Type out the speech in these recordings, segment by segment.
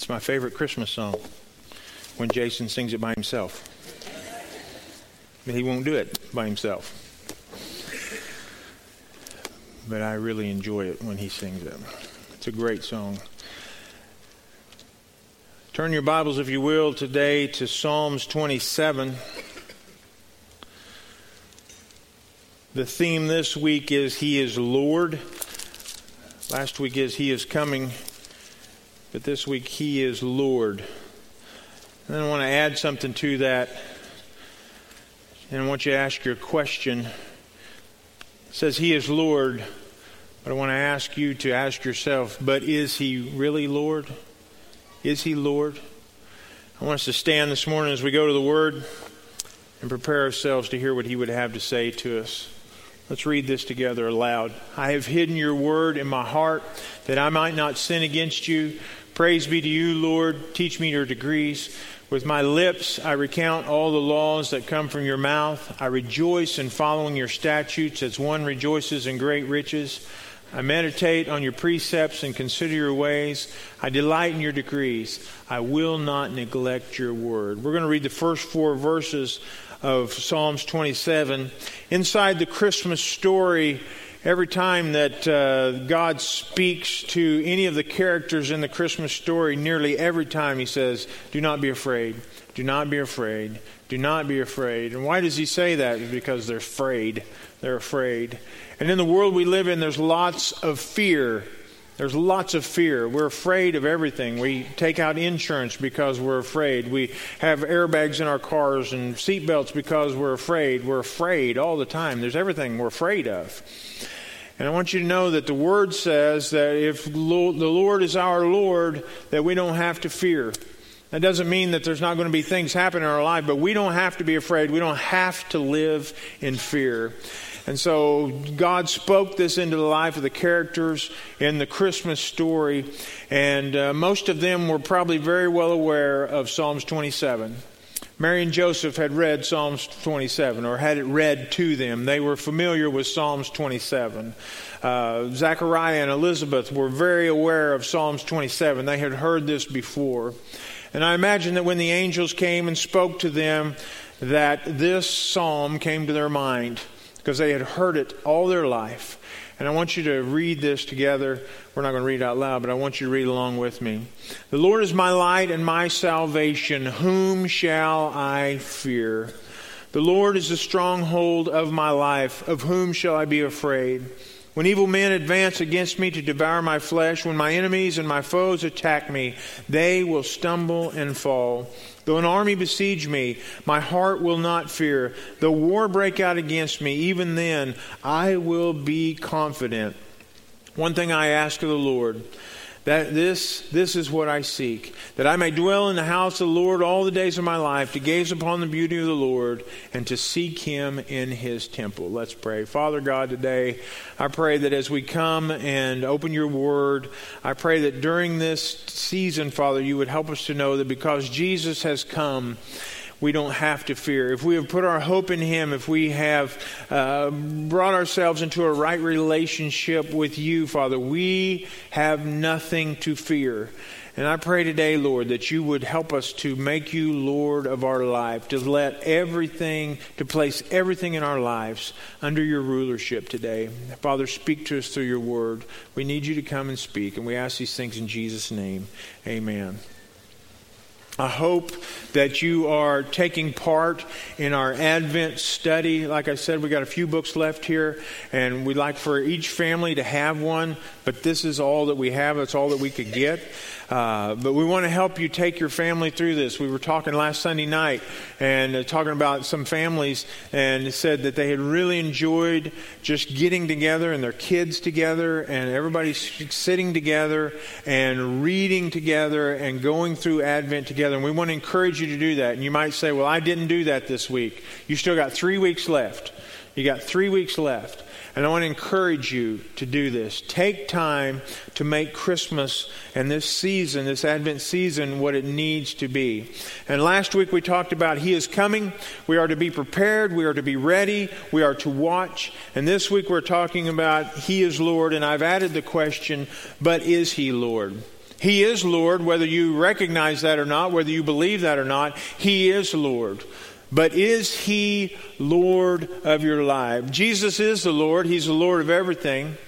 It's my favorite Christmas song when Jason sings it by himself. But he won't do it by himself. But I really enjoy it when he sings it. It's a great song. Turn your Bibles, if you will, today to Psalms 27. The theme this week is He is Lord. Last week is He is coming. But this week, He is Lord. And I want to add something to that. And I want you to ask your question. It says He is Lord. But I want to ask you to ask yourself, but is He really Lord? Is He Lord? I want us to stand this morning as we go to the Word and prepare ourselves to hear what He would have to say to us. Let's read this together aloud. I have hidden your word in my heart that I might not sin against you. Praise be to you, Lord. Teach me your degrees. With my lips, I recount all the laws that come from your mouth. I rejoice in following your statutes as one rejoices in great riches. I meditate on your precepts and consider your ways. I delight in your decrees. I will not neglect your word. We're going to read the first four verses of Psalms 27. Inside the Christmas story, every time that uh, God speaks to any of the characters in the Christmas story, nearly every time he says, Do not be afraid. Do not be afraid. Do not be afraid. And why does he say that? Because they're afraid. They're afraid. And in the world we live in, there's lots of fear there's lots of fear. We're afraid of everything. We take out insurance because we're afraid. We have airbags in our cars and seatbelts because we're afraid. We're afraid all the time. There's everything we're afraid of. And I want you to know that the Word says that if the Lord is our Lord, that we don't have to fear. That doesn't mean that there's not going to be things happen in our life, but we don't have to be afraid. We don't have to live in fear. And so God spoke this into the life of the characters in the Christmas story, and uh, most of them were probably very well aware of Psalms 27. Mary and Joseph had read Psalms 27 or had it read to them. They were familiar with Psalms 27. Uh, Zachariah and Elizabeth were very aware of Psalms 27. They had heard this before. And I imagine that when the angels came and spoke to them, that this psalm came to their mind because they had heard it all their life. And I want you to read this together. We're not going to read out loud, but I want you to read along with me. The Lord is my light and my salvation. Whom shall I fear? The Lord is the stronghold of my life. Of whom shall I be afraid? When evil men advance against me to devour my flesh, when my enemies and my foes attack me, they will stumble and fall. Though an army besiege me, my heart will not fear. Though war break out against me, even then I will be confident. One thing I ask of the Lord that this, this is what I seek, that I may dwell in the house of the Lord all the days of my life, to gaze upon the beauty of the Lord and to seek him in his temple. Let's pray. Father God, today, I pray that as we come and open your word, I pray that during this season, Father, you would help us to know that because Jesus has come, we don't have to fear. If we have put our hope in Him, if we have uh, brought ourselves into a right relationship with you, Father, we have nothing to fear. And I pray today, Lord, that you would help us to make you Lord of our life, to let everything, to place everything in our lives under your rulership today. Father, speak to us through your word. We need you to come and speak, and we ask these things in Jesus' name. Amen. I hope that you are taking part in our Advent study. Like I said, we got a few books left here, and we'd like for each family to have one, but this is all that we have. It's all that we could get. Uh, but we want to help you take your family through this. We were talking last Sunday night and uh, talking about some families and said that they had really enjoyed just getting together and their kids together and everybody sitting together and reading together and going through Advent together. And we want to encourage you to do that. And you might say, well, I didn't do that this week. You still got three weeks left. You got three weeks left. And I want to encourage you to do this. Take time to make Christmas and this season, this Advent season, what it needs to be. And last week we talked about He is coming. We are to be prepared. We are to be ready. We are to watch. And this week we're talking about He is Lord. And I've added the question, but is He Lord? He is Lord, whether you recognize that or not, whether you believe that or not, He is Lord. But is He Lord of your life? Jesus is the Lord. He's the Lord of everything.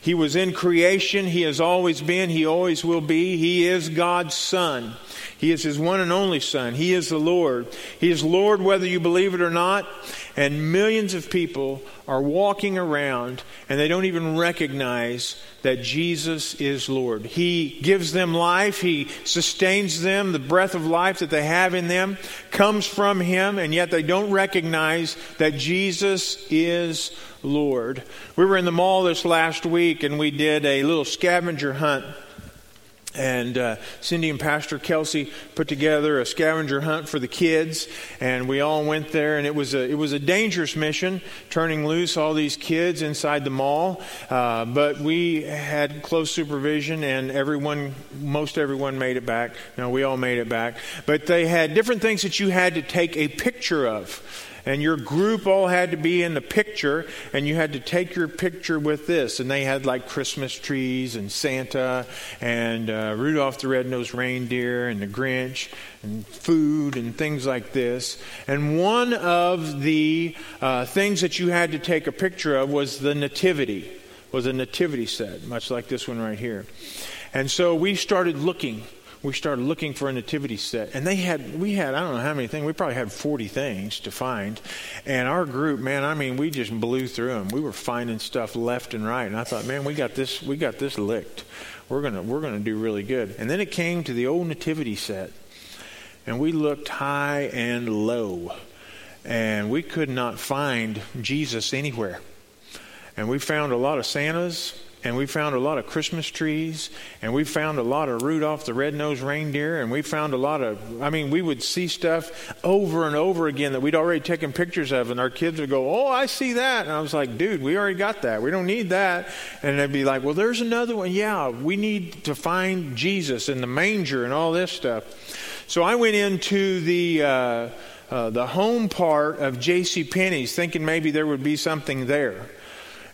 He was in creation. He has always been. He always will be. He is God's Son. He is His one and only Son. He is the Lord. He is Lord whether you believe it or not. And millions of people are walking around and they don't even recognize that Jesus is Lord. He gives them life, He sustains them. The breath of life that they have in them comes from Him, and yet they don't recognize that Jesus is Lord. We were in the mall this last week and we did a little scavenger hunt and uh, Cindy and Pastor Kelsey put together a scavenger hunt for the kids, and we all went there. And it was a it was a dangerous mission, turning loose all these kids inside the mall. Uh, but we had close supervision, and everyone, most everyone, made it back. No, we all made it back. But they had different things that you had to take a picture of and your group all had to be in the picture, and you had to take your picture with this. And they had like Christmas trees and Santa and uh, Rudolph the Red-Nosed Reindeer and the Grinch and food and things like this. And one of the uh, things that you had to take a picture of was the nativity, was a nativity set, much like this one right here. And so we started looking we started looking for a nativity set. And they had we had i don't know how many things we probably had 40 things to find. And our group man i mean we just blew through them we were finding stuff left and right. And i thought man we got this we got this licked. We're gonna we're gonna do really good. And then it came to the old nativity set. And we looked high and low. And we could not find jesus anywhere. And we found a lot of santas and we found a lot of Christmas trees, and we found a lot of Rudolph the Red-Nosed Reindeer, and we found a lot of, I mean, we would see stuff over and over again that we'd already taken pictures of, and our kids would go, Oh, I see that. And I was like, Dude, we already got that. We don't need that. And they'd be like, Well, there's another one. Yeah, we need to find Jesus in the manger and all this stuff. So I went into the, uh, uh, the home part of J.C. Penney's, thinking maybe there would be something there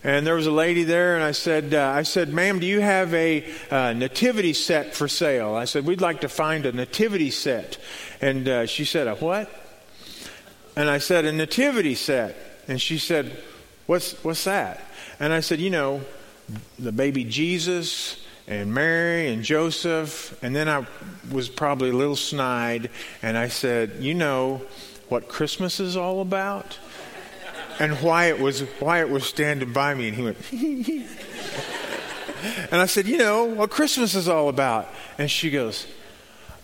and there was a lady there, and I said, uh, I said, ma'am, do you have a uh, nativity set for sale? I said, we'd like to find a nativity set. And uh, she said, a what? And I said, a nativity set. And she said, what's, what's that? And I said, you know, the baby Jesus and Mary and Joseph. And then I was probably a little snide, and I said, you know what Christmas is all about? And Wyatt was Wyatt was standing by me, and he went. and I said, "You know what Christmas is all about?" And she goes,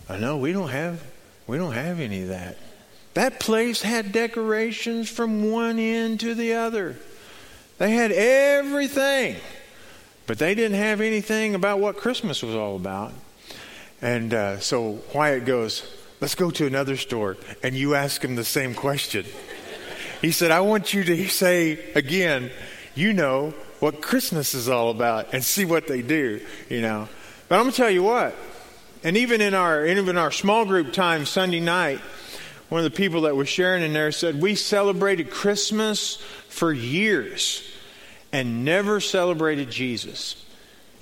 "I know we don't have we don't have any of that. That place had decorations from one end to the other. They had everything, but they didn't have anything about what Christmas was all about." And uh, so Wyatt goes, "Let's go to another store, and you ask him the same question." He said, I want you to say again, you know what Christmas is all about and see what they do, you know. But I'm going to tell you what, and even in our, even in our small group time Sunday night, one of the people that was sharing in there said, We celebrated Christmas for years and never celebrated Jesus.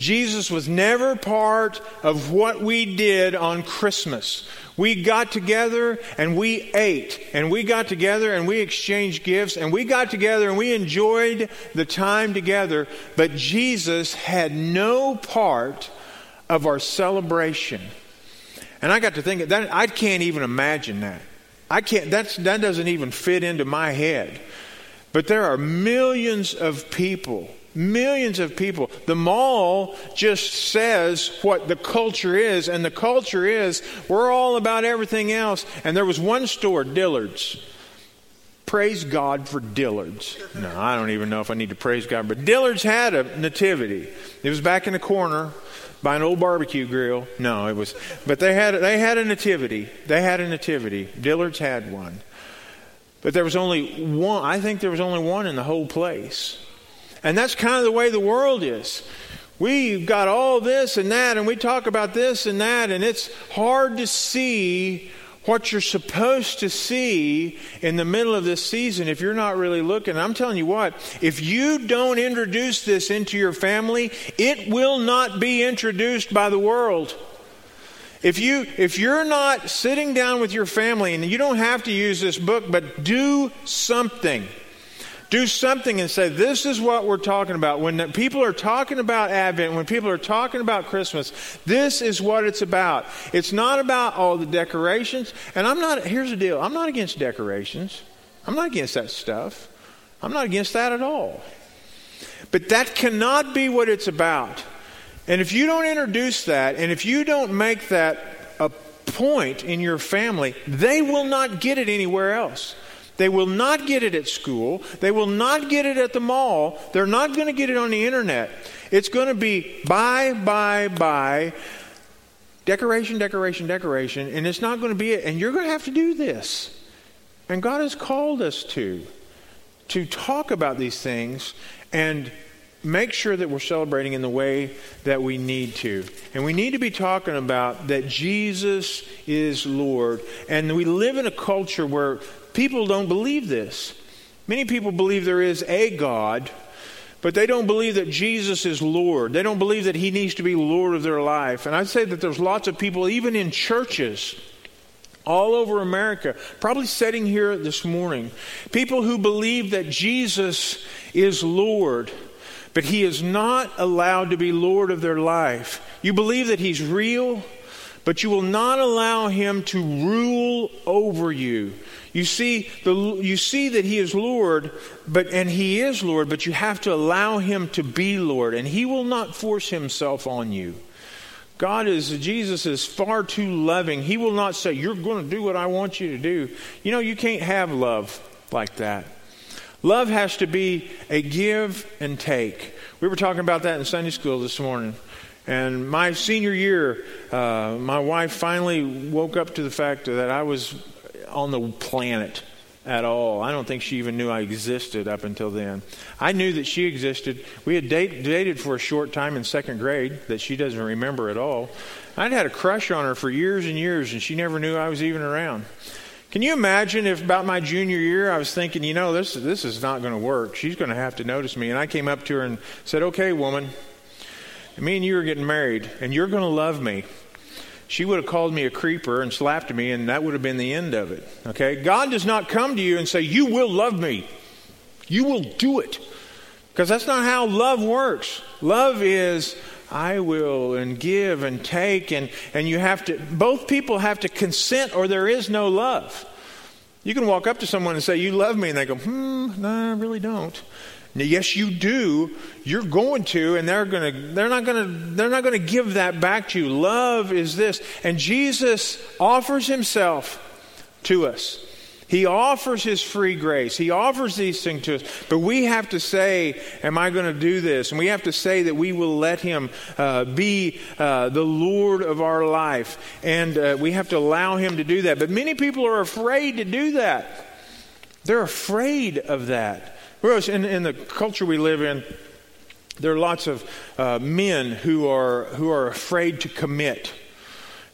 Jesus was never part of what we did on Christmas. We got together and we ate, and we got together and we exchanged gifts, and we got together and we enjoyed the time together, but Jesus had no part of our celebration. And I got to think that I can't even imagine that. I can't that's that doesn't even fit into my head. But there are millions of people Millions of people. The mall just says what the culture is, and the culture is we're all about everything else. And there was one store, Dillard's. Praise God for Dillard's. No, I don't even know if I need to praise God, but Dillard's had a nativity. It was back in the corner by an old barbecue grill. No, it was, but they had they had a nativity. They had a nativity. Dillard's had one, but there was only one. I think there was only one in the whole place. And that's kind of the way the world is. We've got all this and that, and we talk about this and that, and it's hard to see what you're supposed to see in the middle of this season if you're not really looking. I'm telling you what, if you don't introduce this into your family, it will not be introduced by the world. If you if you're not sitting down with your family and you don't have to use this book, but do something. Do something and say, This is what we're talking about. When people are talking about Advent, when people are talking about Christmas, this is what it's about. It's not about all the decorations. And I'm not, here's the deal I'm not against decorations, I'm not against that stuff. I'm not against that at all. But that cannot be what it's about. And if you don't introduce that, and if you don't make that a point in your family, they will not get it anywhere else. They will not get it at school. They will not get it at the mall. They're not going to get it on the internet. It's going to be buy, buy, buy, decoration, decoration, decoration, and it's not going to be it. And you're going to have to do this. And God has called us to to talk about these things and make sure that we're celebrating in the way that we need to. And we need to be talking about that Jesus is Lord. And we live in a culture where people don't believe this. Many people believe there is a God, but they don't believe that Jesus is Lord. They don't believe that He needs to be Lord of their life. And I'd say that there's lots of people, even in churches, all over America, probably sitting here this morning, people who believe that Jesus is Lord but he is not allowed to be Lord of their life. You believe that he's real, but you will not allow him to rule over you. You see, the, you see that he is Lord, but and he is Lord, but you have to allow him to be Lord, and he will not force himself on you. God is Jesus is far too loving. He will not say, You're going to do what I want you to do. You know, you can't have love like that. Love has to be a give and take. We were talking about that in Sunday school this morning. And my senior year, uh, my wife finally woke up to the fact that I was on the planet at all. I don't think she even knew I existed up until then. I knew that she existed. We had date, dated for a short time in second grade that she doesn't remember at all. I'd had a crush on her for years and years, and she never knew I was even around. Can you imagine if about my junior year I was thinking, you know, this, this is not going to work. She's going to have to notice me. And I came up to her and said, okay, woman, me and you are getting married, and you're going to love me. She would have called me a creeper and slapped me, and that would have been the end of it. Okay? God does not come to you and say, You will love me. You will do it. Because that's not how love works. Love is, I will, and give and take, and, and you have to, both people have to consent or there is no love. You can walk up to someone and say, You love me, and they go, Hmm, no, I really don't. Now, yes, you do. You're going to, and they're going to. They're not going to. They're not going to give that back to you. Love is this, and Jesus offers Himself to us. He offers His free grace. He offers these things to us. But we have to say, Am I going to do this? And we have to say that we will let Him uh, be uh, the Lord of our life. And uh, we have to allow Him to do that. But many people are afraid to do that. They're afraid of that. Whereas in, in the culture we live in, there are lots of uh, men who are, who are afraid to commit.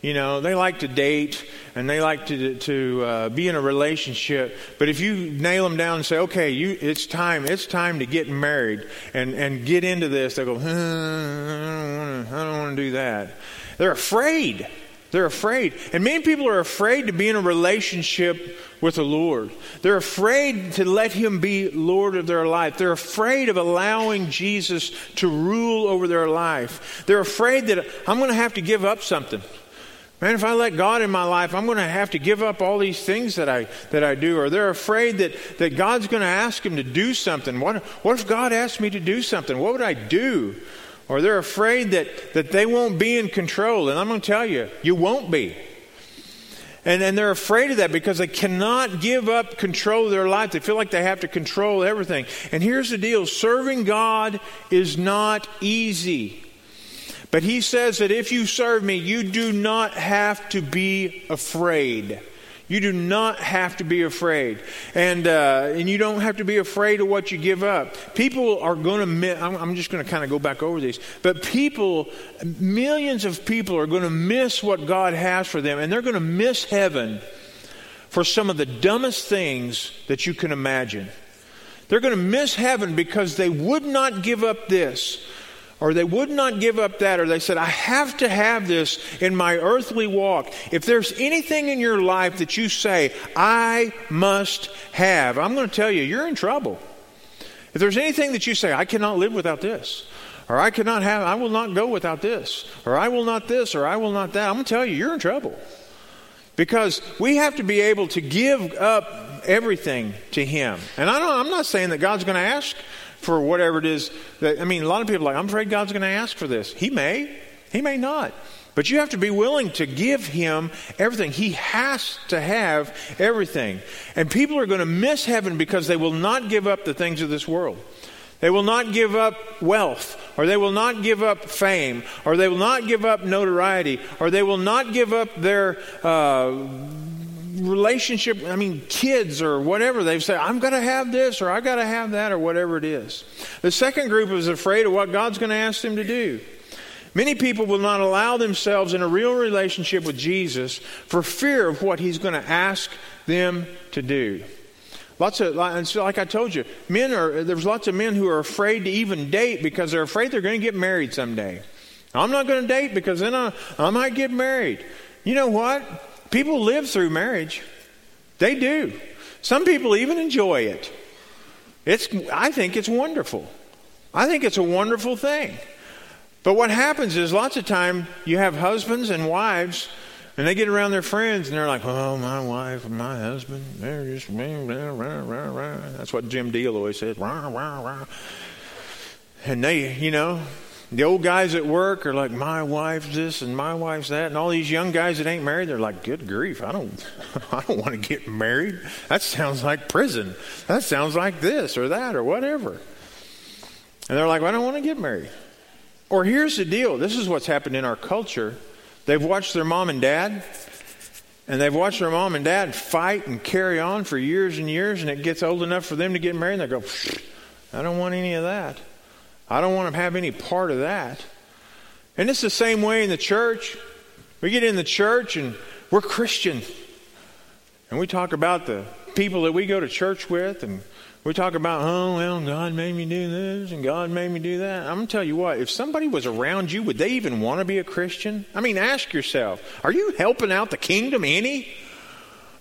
You know, they like to date and they like to, to uh, be in a relationship. But if you nail them down and say, okay, you, it's time, it's time to get married and, and get into this, they go, hmm, I don't want to do that. They're afraid. They're afraid. And many people are afraid to be in a relationship with the Lord. They're afraid to let Him be Lord of their life. They're afraid of allowing Jesus to rule over their life. They're afraid that I'm going to have to give up something. Man, if I let God in my life, I'm going to have to give up all these things that I that I do. Or they're afraid that, that God's going to ask him to do something. What, what if God asked me to do something? What would I do? Or they're afraid that, that they won't be in control. And I'm going to tell you, you won't be. And, and they're afraid of that because they cannot give up control of their life. They feel like they have to control everything. And here's the deal serving God is not easy. But he says that if you serve me, you do not have to be afraid. You do not have to be afraid. And, uh, and you don't have to be afraid of what you give up. People are going to I'm, I'm just going to kind of go back over these, but people, millions of people are going to miss what God has for them, and they're going to miss heaven for some of the dumbest things that you can imagine. They're going to miss heaven because they would not give up this or they would not give up that, or they said, I have to have this in my earthly walk. If there's anything in your life that you say, I must have, I'm going to tell you, you're in trouble. If there's anything that you say, I cannot live without this, or I cannot have, I will not go without this, or I will not this, or I will not that, I'm going to tell you, you're in trouble. Because we have to be able to give up everything to Him. And I don't, I'm not saying that God's going to ask for whatever it is that, I mean, a lot of people are like, I'm afraid God's going to ask for this. He may, He may not. But you have to be willing to give him everything. He has to have everything. And people are going to miss heaven because they will not give up the things of this world. They will not give up wealth, or they will not give up fame, or they will not give up notoriety, or they will not give up their uh, relationship. I mean, kids or whatever. They say, I'm going to have this, or I got to have that, or whatever it is. The second group is afraid of what God's going to ask them to do. Many people will not allow themselves in a real relationship with Jesus for fear of what he's going to ask them to do. Lots of, and so like I told you, men are, there's lots of men who are afraid to even date because they're afraid they're going to get married someday. I'm not going to date because then I, I might get married. You know what? People live through marriage. They do. Some people even enjoy it. It's, I think it's wonderful. I think it's a wonderful thing. But what happens is lots of time you have husbands and wives and they get around their friends and they're like, oh, my wife and my husband, they're just, rah, rah, rah, rah. that's what Jim Deal always says, rah, rah, rah. And they, you know, the old guys at work are like, my wife's this and my wife's that. And all these young guys that ain't married, they're like, good grief, I don't, I don't want to get married. That sounds like prison. That sounds like this or that or whatever. And they're like, well, I don't want to get married. Or here's the deal this is what's happened in our culture. They've watched their mom and dad, and they've watched their mom and dad fight and carry on for years and years, and it gets old enough for them to get married, and they go, I don't want any of that. I don't want to have any part of that. And it's the same way in the church. We get in the church and we're Christian. And we talk about the people that we go to church with and we talk about, oh, well, God made me do this and God made me do that. I'm going to tell you what, if somebody was around you, would they even want to be a Christian? I mean, ask yourself, are you helping out the kingdom any?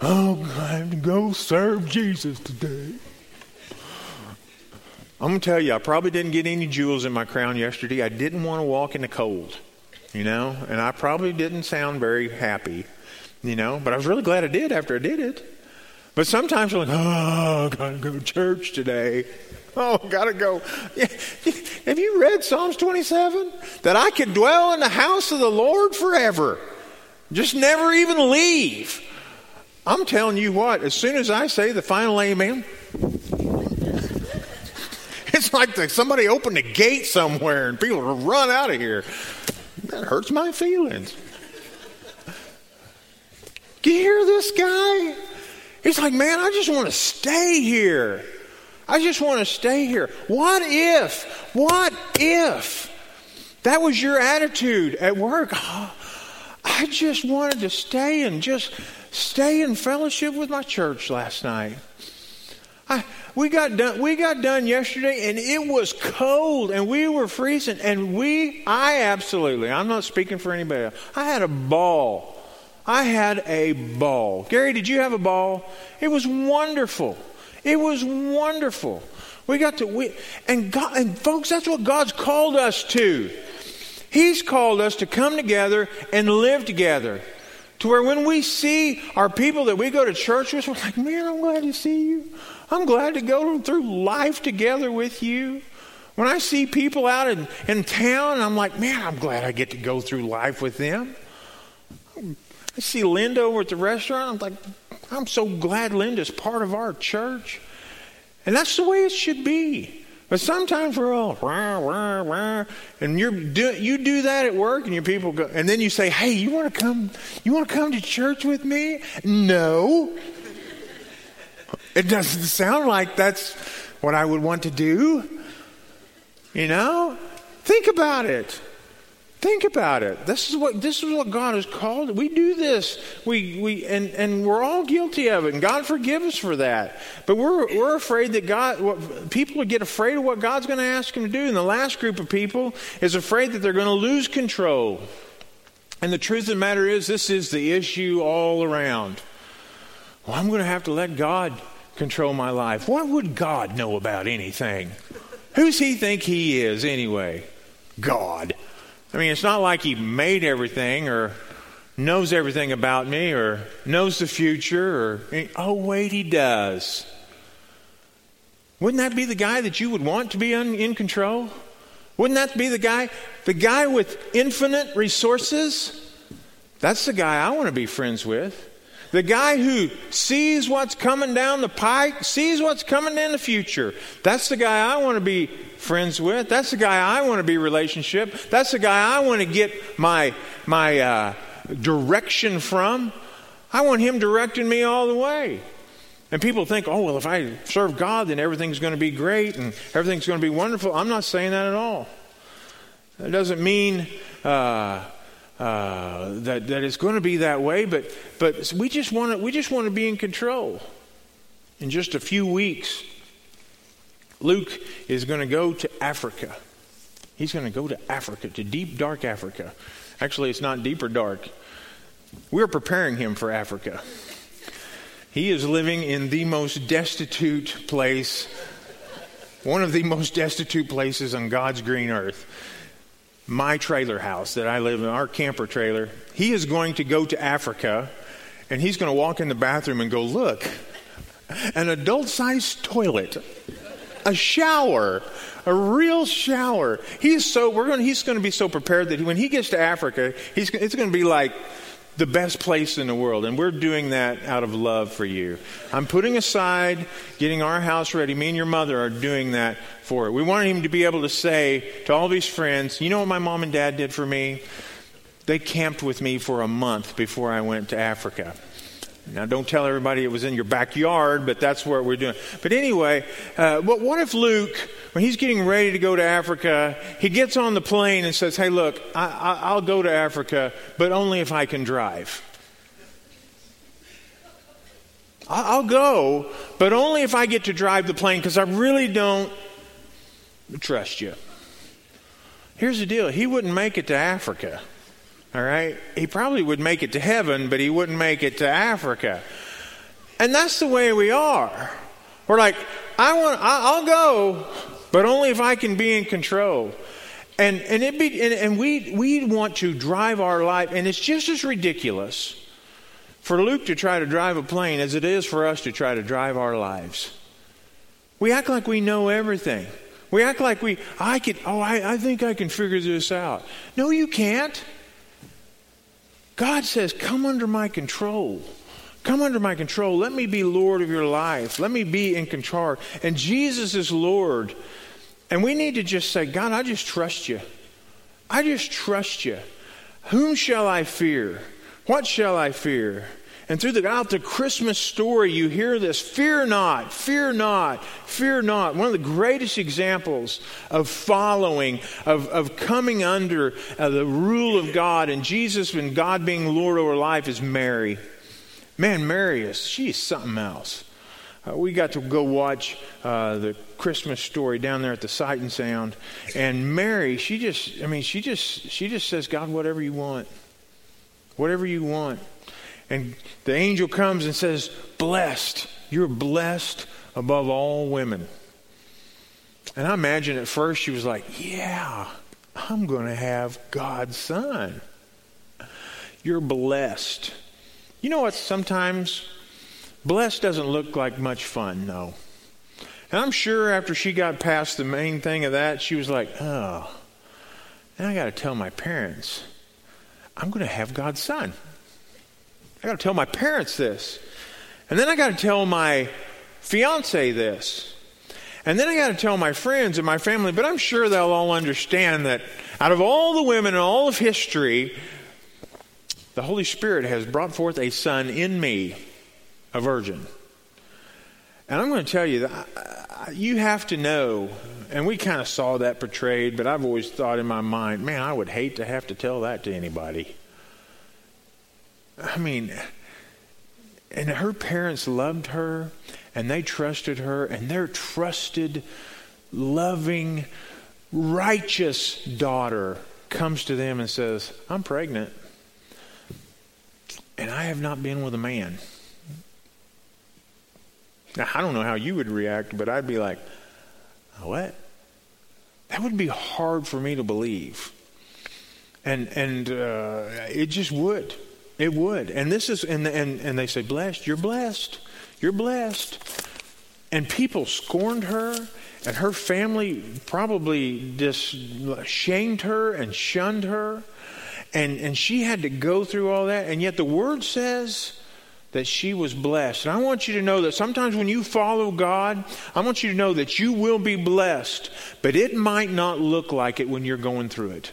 Oh, I have to go serve Jesus today. I'm going to tell you, I probably didn't get any jewels in my crown yesterday. I didn't want to walk in the cold, you know, and I probably didn't sound very happy, you know, but I was really glad I did after I did it. But sometimes you're like, oh, gotta go to church today. Oh, gotta go. Have you read Psalms 27? That I could dwell in the house of the Lord forever. Just never even leave. I'm telling you what, as soon as I say the final amen, it's like the, somebody opened a gate somewhere and people run out of here. That hurts my feelings. Do you hear this guy? He's like, man, I just want to stay here. I just want to stay here. What if? What if that was your attitude at work? I just wanted to stay and just stay in fellowship with my church last night. I, we got done. We got done yesterday, and it was cold, and we were freezing, and we. I absolutely. I'm not speaking for anybody. Else, I had a ball I had a ball. Gary, did you have a ball? It was wonderful. It was wonderful. We got to we and God and folks, that's what God's called us to. He's called us to come together and live together. To where when we see our people that we go to church with, we're like, man, I'm glad to see you. I'm glad to go through life together with you. When I see people out in, in town, I'm like, man, I'm glad I get to go through life with them. I see Linda over at the restaurant. I'm like, I'm so glad Linda's part of our church. And that's the way it should be. But sometimes we're all rah, rah, rah, and you're do, you do that at work, and your people go, and then you say, "Hey, you want to come? You want to come to church with me?" No, it doesn't sound like that's what I would want to do. You know, think about it. Think about it. This is what this is what God has called. We do this. We we and and we're all guilty of it. And God forgive us for that. But we're we're afraid that God what, people get afraid of what God's going to ask them to do. And the last group of people is afraid that they're going to lose control. And the truth of the matter is this is the issue all around. Well, I'm going to have to let God control my life. What would God know about anything? Who's he think he is anyway? God. I mean, it's not like he made everything or knows everything about me or knows the future or, oh, wait, he does. Wouldn't that be the guy that you would want to be un, in control? Wouldn't that be the guy? The guy with infinite resources? That's the guy I want to be friends with. The guy who sees what's coming down the pike, sees what's coming in the future. That's the guy I want to be friends with. That's the guy I want to be relationship. That's the guy I want to get my my uh, direction from. I want him directing me all the way. And people think, oh, well, if I serve God, then everything's going to be great and everything's going to be wonderful. I'm not saying that at all. That doesn't mean uh, uh, that, that it's going to be that way, but, but we, just want to, we just want to be in control. In just a few weeks, Luke is going to go to Africa. He's going to go to Africa, to deep, dark Africa. Actually, it's not deep or dark. We're preparing him for Africa. He is living in the most destitute place, one of the most destitute places on God's green earth. My trailer house that I live in, our camper trailer. He is going to go to Africa and he's going to walk in the bathroom and go, Look, an adult sized toilet a shower, a real shower. He's so we're going. He's going to be so prepared that when he gets to Africa, he's it's going to be like the best place in the world. And we're doing that out of love for you. I'm putting aside getting our house ready. Me and your mother are doing that for it. We want him to be able to say to all these friends, you know what my mom and dad did for me? They camped with me for a month before I went to Africa. Now, don't tell everybody it was in your backyard, but that's what we're doing. But anyway, uh, but what if Luke, when he's getting ready to go to Africa, he gets on the plane and says, Hey, look, I, will go to Africa, but only if I can drive. I'll go, but only if I get to drive the plane because I really don't trust you. Here's the deal he wouldn't make it to Africa. All right? He probably would make it to heaven, but he wouldn't make it to Africa. And that's the way we are. We're like, I want, I'll go, but only if I can be in control. And and it be and, and we we want to drive our life, and it's just as ridiculous for Luke to try to drive a plane as it is for us to try to drive our lives. We act like we know everything. We act like we I can oh I, I think I can figure this out. No, you can't. God says, Come under my control. Come under my control. Let me be Lord of your life. Let me be in control. And Jesus is Lord. And we need to just say, God, I just trust you. I just trust you. Whom shall I fear? What shall I fear? And throughout the Christmas story, you hear this fear not, fear not, fear not. One of the greatest examples of following, of, of coming under uh, the rule of God and Jesus and God being Lord over life is Mary. Man, Mary is, she's something else. Uh, we got to go watch uh, the Christmas story down there at the Sight and Sound, and Mary, she just, I mean, she just, she just says, God, whatever you want, whatever you want. And the angel comes and says, Blessed. You're blessed above all women. And I imagine at first she was like, Yeah, I'm going to have God's son. You're blessed. You know what? Sometimes blessed doesn't look like much fun, though. And I'm sure after she got past the main thing of that, she was like, Oh, now I got to tell my parents, I'm going to have God's son. I got to tell my parents this. And then I got to tell my fiance this. And then I got to tell my friends and my family, but I'm sure they'll all understand that out of all the women in all of history, the Holy Spirit has brought forth a son in me, a virgin. And I'm going to tell you that you have to know, and we kind of saw that portrayed, but I've always thought in my mind, man, I would hate to have to tell that to anybody. I mean, and her parents loved her, and they trusted her, and their trusted, loving, righteous daughter comes to them and says, I'm pregnant, and I have not been with a man. Now, I don't know how you would react, but I'd be like, what? That would be hard for me to believe. And, and uh, it just would. It would. And this is, and, and, and they say, blessed, you're blessed. You're blessed. And people scorned her, and her family probably just shamed her and shunned her. And, and she had to go through all that. And yet the word says that she was blessed. And I want you to know that sometimes when you follow God, I want you to know that you will be blessed, but it might not look like it when you're going through it.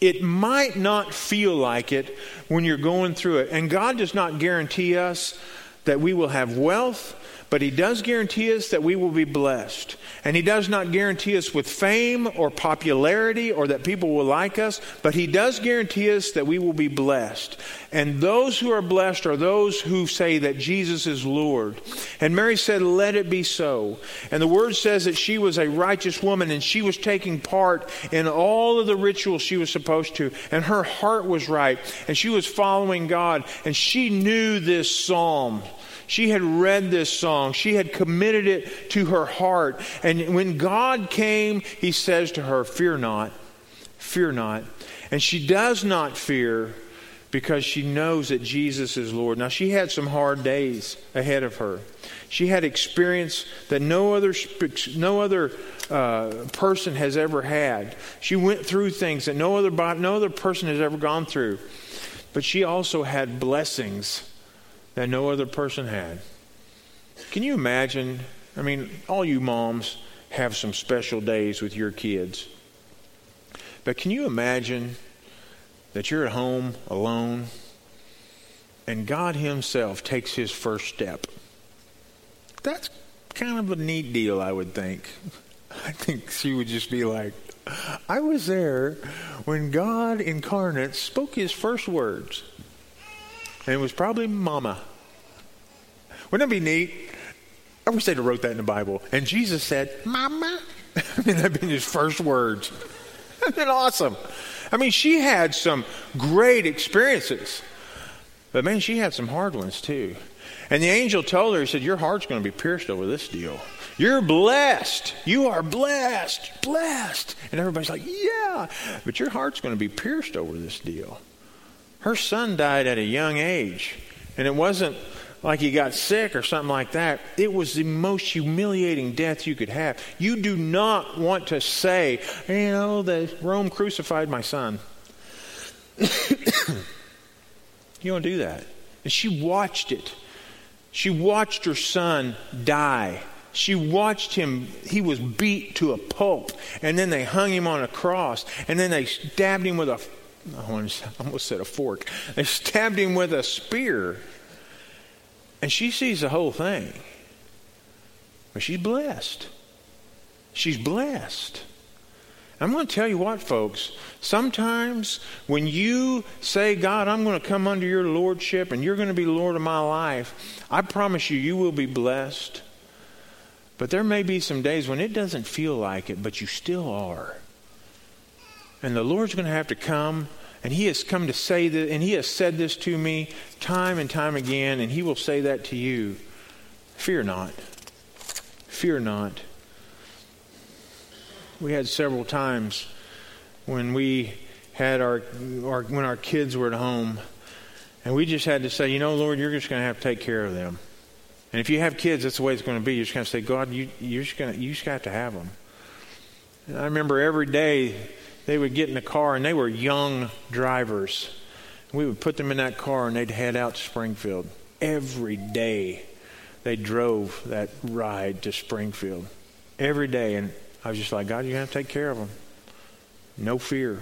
It might not feel like it when you're going through it. And God does not guarantee us that we will have wealth but he does guarantee us that we will be blessed. And he does not guarantee us with fame or popularity or that people will like us, but he does guarantee us that we will be blessed. And those who are blessed are those who say that Jesus is Lord. And Mary said, Let it be so. And the word says that she was a righteous woman and she was taking part in all of the rituals she was supposed to. And her heart was right. And she was following God. And she knew this psalm. She had read this song. She had committed it to her heart. And when God came, He says to her, Fear not, fear not. And she does not fear because she knows that Jesus is Lord. Now, she had some hard days ahead of her. She had experience that no other, no other uh, person has ever had. She went through things that no other, no other person has ever gone through. But she also had blessings that no other person had. Can you imagine? I mean, all you moms have some special days with your kids. But can you imagine that you're at home alone and God Himself takes His first step? That's kind of a neat deal, I would think. I think she would just be like, I was there when God incarnate spoke His first words. And it was probably Mama. Wouldn't that be neat? I wish they'd have wrote that in the Bible. And Jesus said, Mama. I mean, that'd been his first words. That'd been awesome. I mean, she had some great experiences. But man, she had some hard ones too. And the angel told her, he said, Your heart's going to be pierced over this deal. You're blessed. You are blessed. Blessed. And everybody's like, Yeah. But your heart's going to be pierced over this deal. Her son died at a young age. And it wasn't like he got sick or something like that. It was the most humiliating death you could have. You do not want to say, you know, that Rome crucified my son. you don't do that. And she watched it. She watched her son die. She watched him, he was beat to a pulp, and then they hung him on a cross, and then they stabbed him with a, I almost said a fork, they stabbed him with a spear. And she sees the whole thing. But she's blessed. She's blessed. I'm going to tell you what, folks. Sometimes when you say, God, I'm going to come under your lordship and you're going to be Lord of my life, I promise you, you will be blessed. But there may be some days when it doesn't feel like it, but you still are. And the Lord's going to have to come and he has come to say that, and he has said this to me time and time again, and he will say that to you. Fear not. Fear not. We had several times when we had our, our when our kids were at home, and we just had to say, you know, Lord, you're just going to have to take care of them. And if you have kids, that's the way it's going to be. You're just going to say, God, you, you're just going to, you just got to have them. And I remember every day they would get in the car, and they were young drivers. We would put them in that car, and they'd head out to Springfield. Every day, they drove that ride to Springfield. Every day. And I was just like, God, you're going to take care of them. No fear.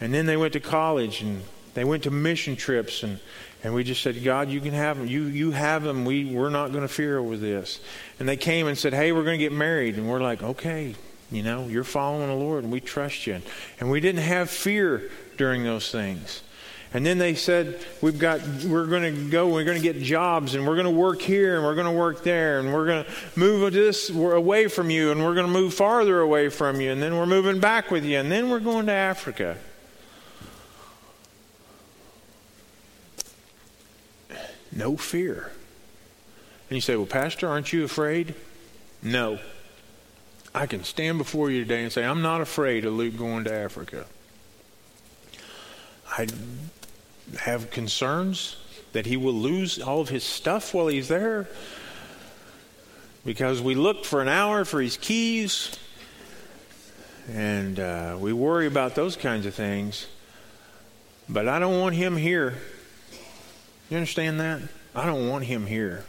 And then they went to college, and They went to mission trips and and we just said, God, you can have them. You, you have them. We, we're not going to fear over this. And they came and said, hey, we're going to get married. And we're like, okay, you know, you're following the Lord and we trust you. And we didn't have fear during those things. And then they said, we've got, we're going to go, we're going to get jobs, and we're going to work here, and we're going to work there, and we're going to move this away from you, and we're going to move farther away from you, and then we're moving back with you, and then we're going to Africa. No fear. And you say, well, Pastor, aren't you afraid? No. I can stand before you today and say, I'm not afraid of Luke going to Africa. I have concerns that he will lose all of his stuff while he's there because we looked for an hour for his keys and uh, we worry about those kinds of things. But I don't want him here. You understand that? I don't want him here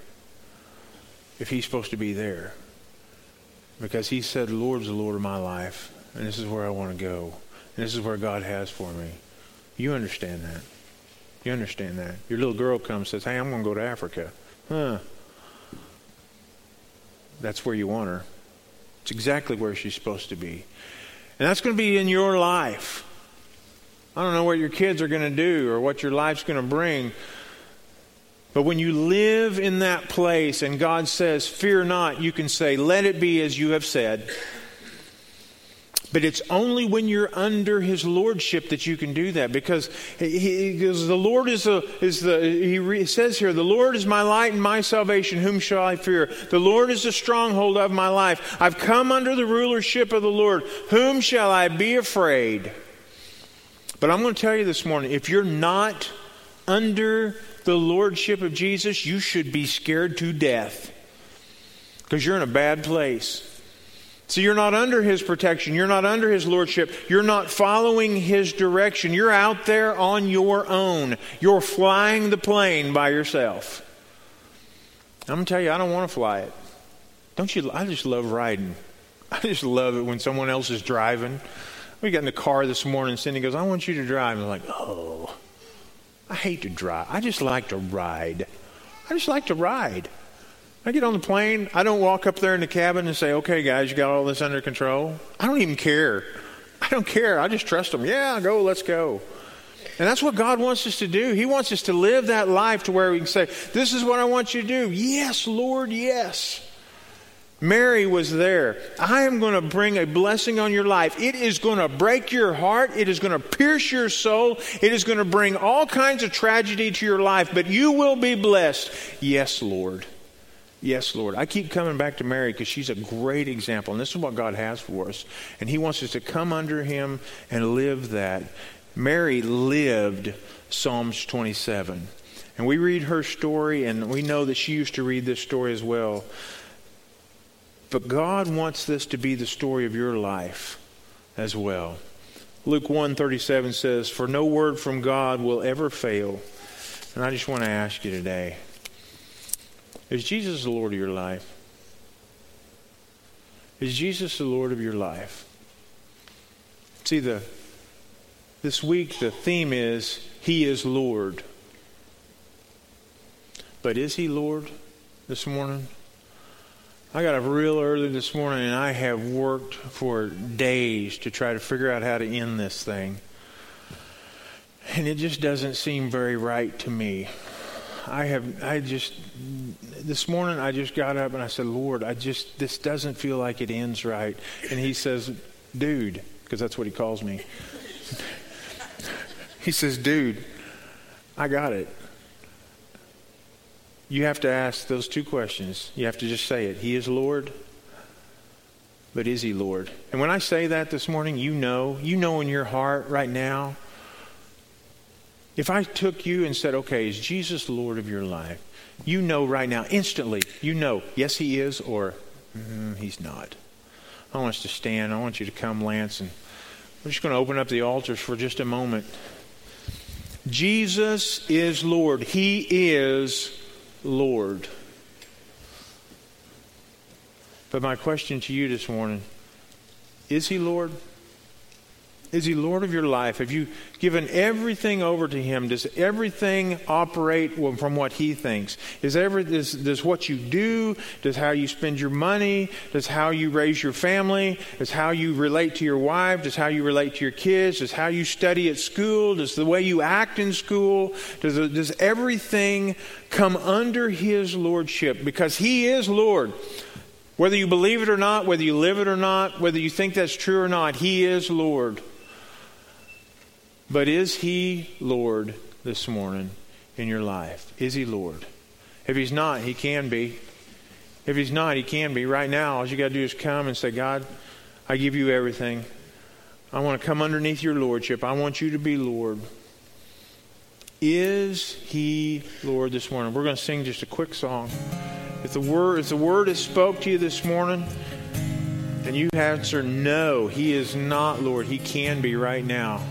if he's supposed to be there. Because he said, the Lord's the Lord of my life, and this is where I want to go, and this is where God has for me. You understand that. You understand that. Your little girl comes and says, Hey, I'm going to go to Africa. Huh. That's where you want her. It's exactly where she's supposed to be. And that's going to be in your life. I don't know what your kids are going to do or what your life's going to bring. But when you live in that place and God says, Fear not, you can say, Let it be as you have said. But it's only when you're under His lordship that you can do that, because He, because the Lord is the is the He re, says here, the Lord is my light and my salvation. Whom shall I fear? The Lord is the stronghold of my life. I've come under the rulership of the Lord. Whom shall I be afraid? But I'm going to tell you this morning, if you're not under the lordship of Jesus, you should be scared to death because you're in a bad place. So you're not under his protection. You're not under his lordship. You're not following his direction. You're out there on your own. You're flying the plane by yourself. I'm going to tell you, I don't want to fly it. Don't you? I just love riding. I just love it when someone else is driving. We got in the car this morning, and Cindy goes, I want you to drive. And I'm like, oh, I hate to drive. I just like to ride. I just like to ride. I get on the plane. I don't walk up there in the cabin and say, okay, guys, you got all this under control. I don't even care. I don't care. I just trust them. Yeah, go, let's go. And that's what God wants us to do. He wants us to live that life to where we can say, This is what I want you to do. Yes, Lord, yes. Mary was there. I am going to bring a blessing on your life. It is going to break your heart. It is going to pierce your soul. It is going to bring all kinds of tragedy to your life, but you will be blessed. Yes, Lord. Yes, Lord. I keep coming back to Mary because she's a great example, and this is what God has for us. And He wants us to come under Him and live that. Mary lived Psalms 27. And we read her story, and we know that she used to read this story as well. But God wants this to be the story of your life as well. Luke 1:37 says, "For no word from God will ever fail." And I just want to ask you today, is Jesus the Lord of your life? Is Jesus the Lord of your life? See the this week the theme is he is Lord. But is he Lord this morning? I got up real early this morning and I have worked for days to try to figure out how to end this thing. And it just doesn't seem very right to me. I have, I just, this morning I just got up and I said, Lord, I just, this doesn't feel like it ends right. And he says, dude, because that's what he calls me. he says, dude, I got it you have to ask those two questions. You have to just say it. He is Lord, but is He Lord? And when I say that this morning, you know, you know in your heart right now. If I took you and said, okay, is Jesus Lord of your life? You know right now, instantly, you know, yes, He is, or mm, He's not. I want us to stand. I want you to come, Lance, and we're just going to open up the altars for just a moment. Jesus is Lord. He is Lord. But my question to you this morning is He Lord? Is he Lord of your life? Have you given everything over to him? Does everything operate from what he thinks? Is every, does, does what you do, does how you spend your money, does how you raise your family, does how you relate to your wife, does how you relate to your kids, does how you study at school, does the way you act in school, does, does everything come under his lordship? Because he is Lord. Whether you believe it or not, whether you live it or not, whether you think that's true or not, he is Lord. But is He Lord this morning in your life? Is He Lord? If He's not, He can be. If He's not, He can be. Right now, all you got to do is come and say, God, I give you everything. I want to come underneath your Lordship. I want you to be Lord. Is He Lord this morning? We're going to sing just a quick song. If the word, if the word is spoke to you this morning, and you answer no, He is not Lord. He can be right now.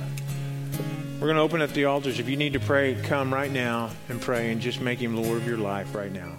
We're going to open up the altars. If you need to pray, come right now and pray and just make him Lord of your life right now.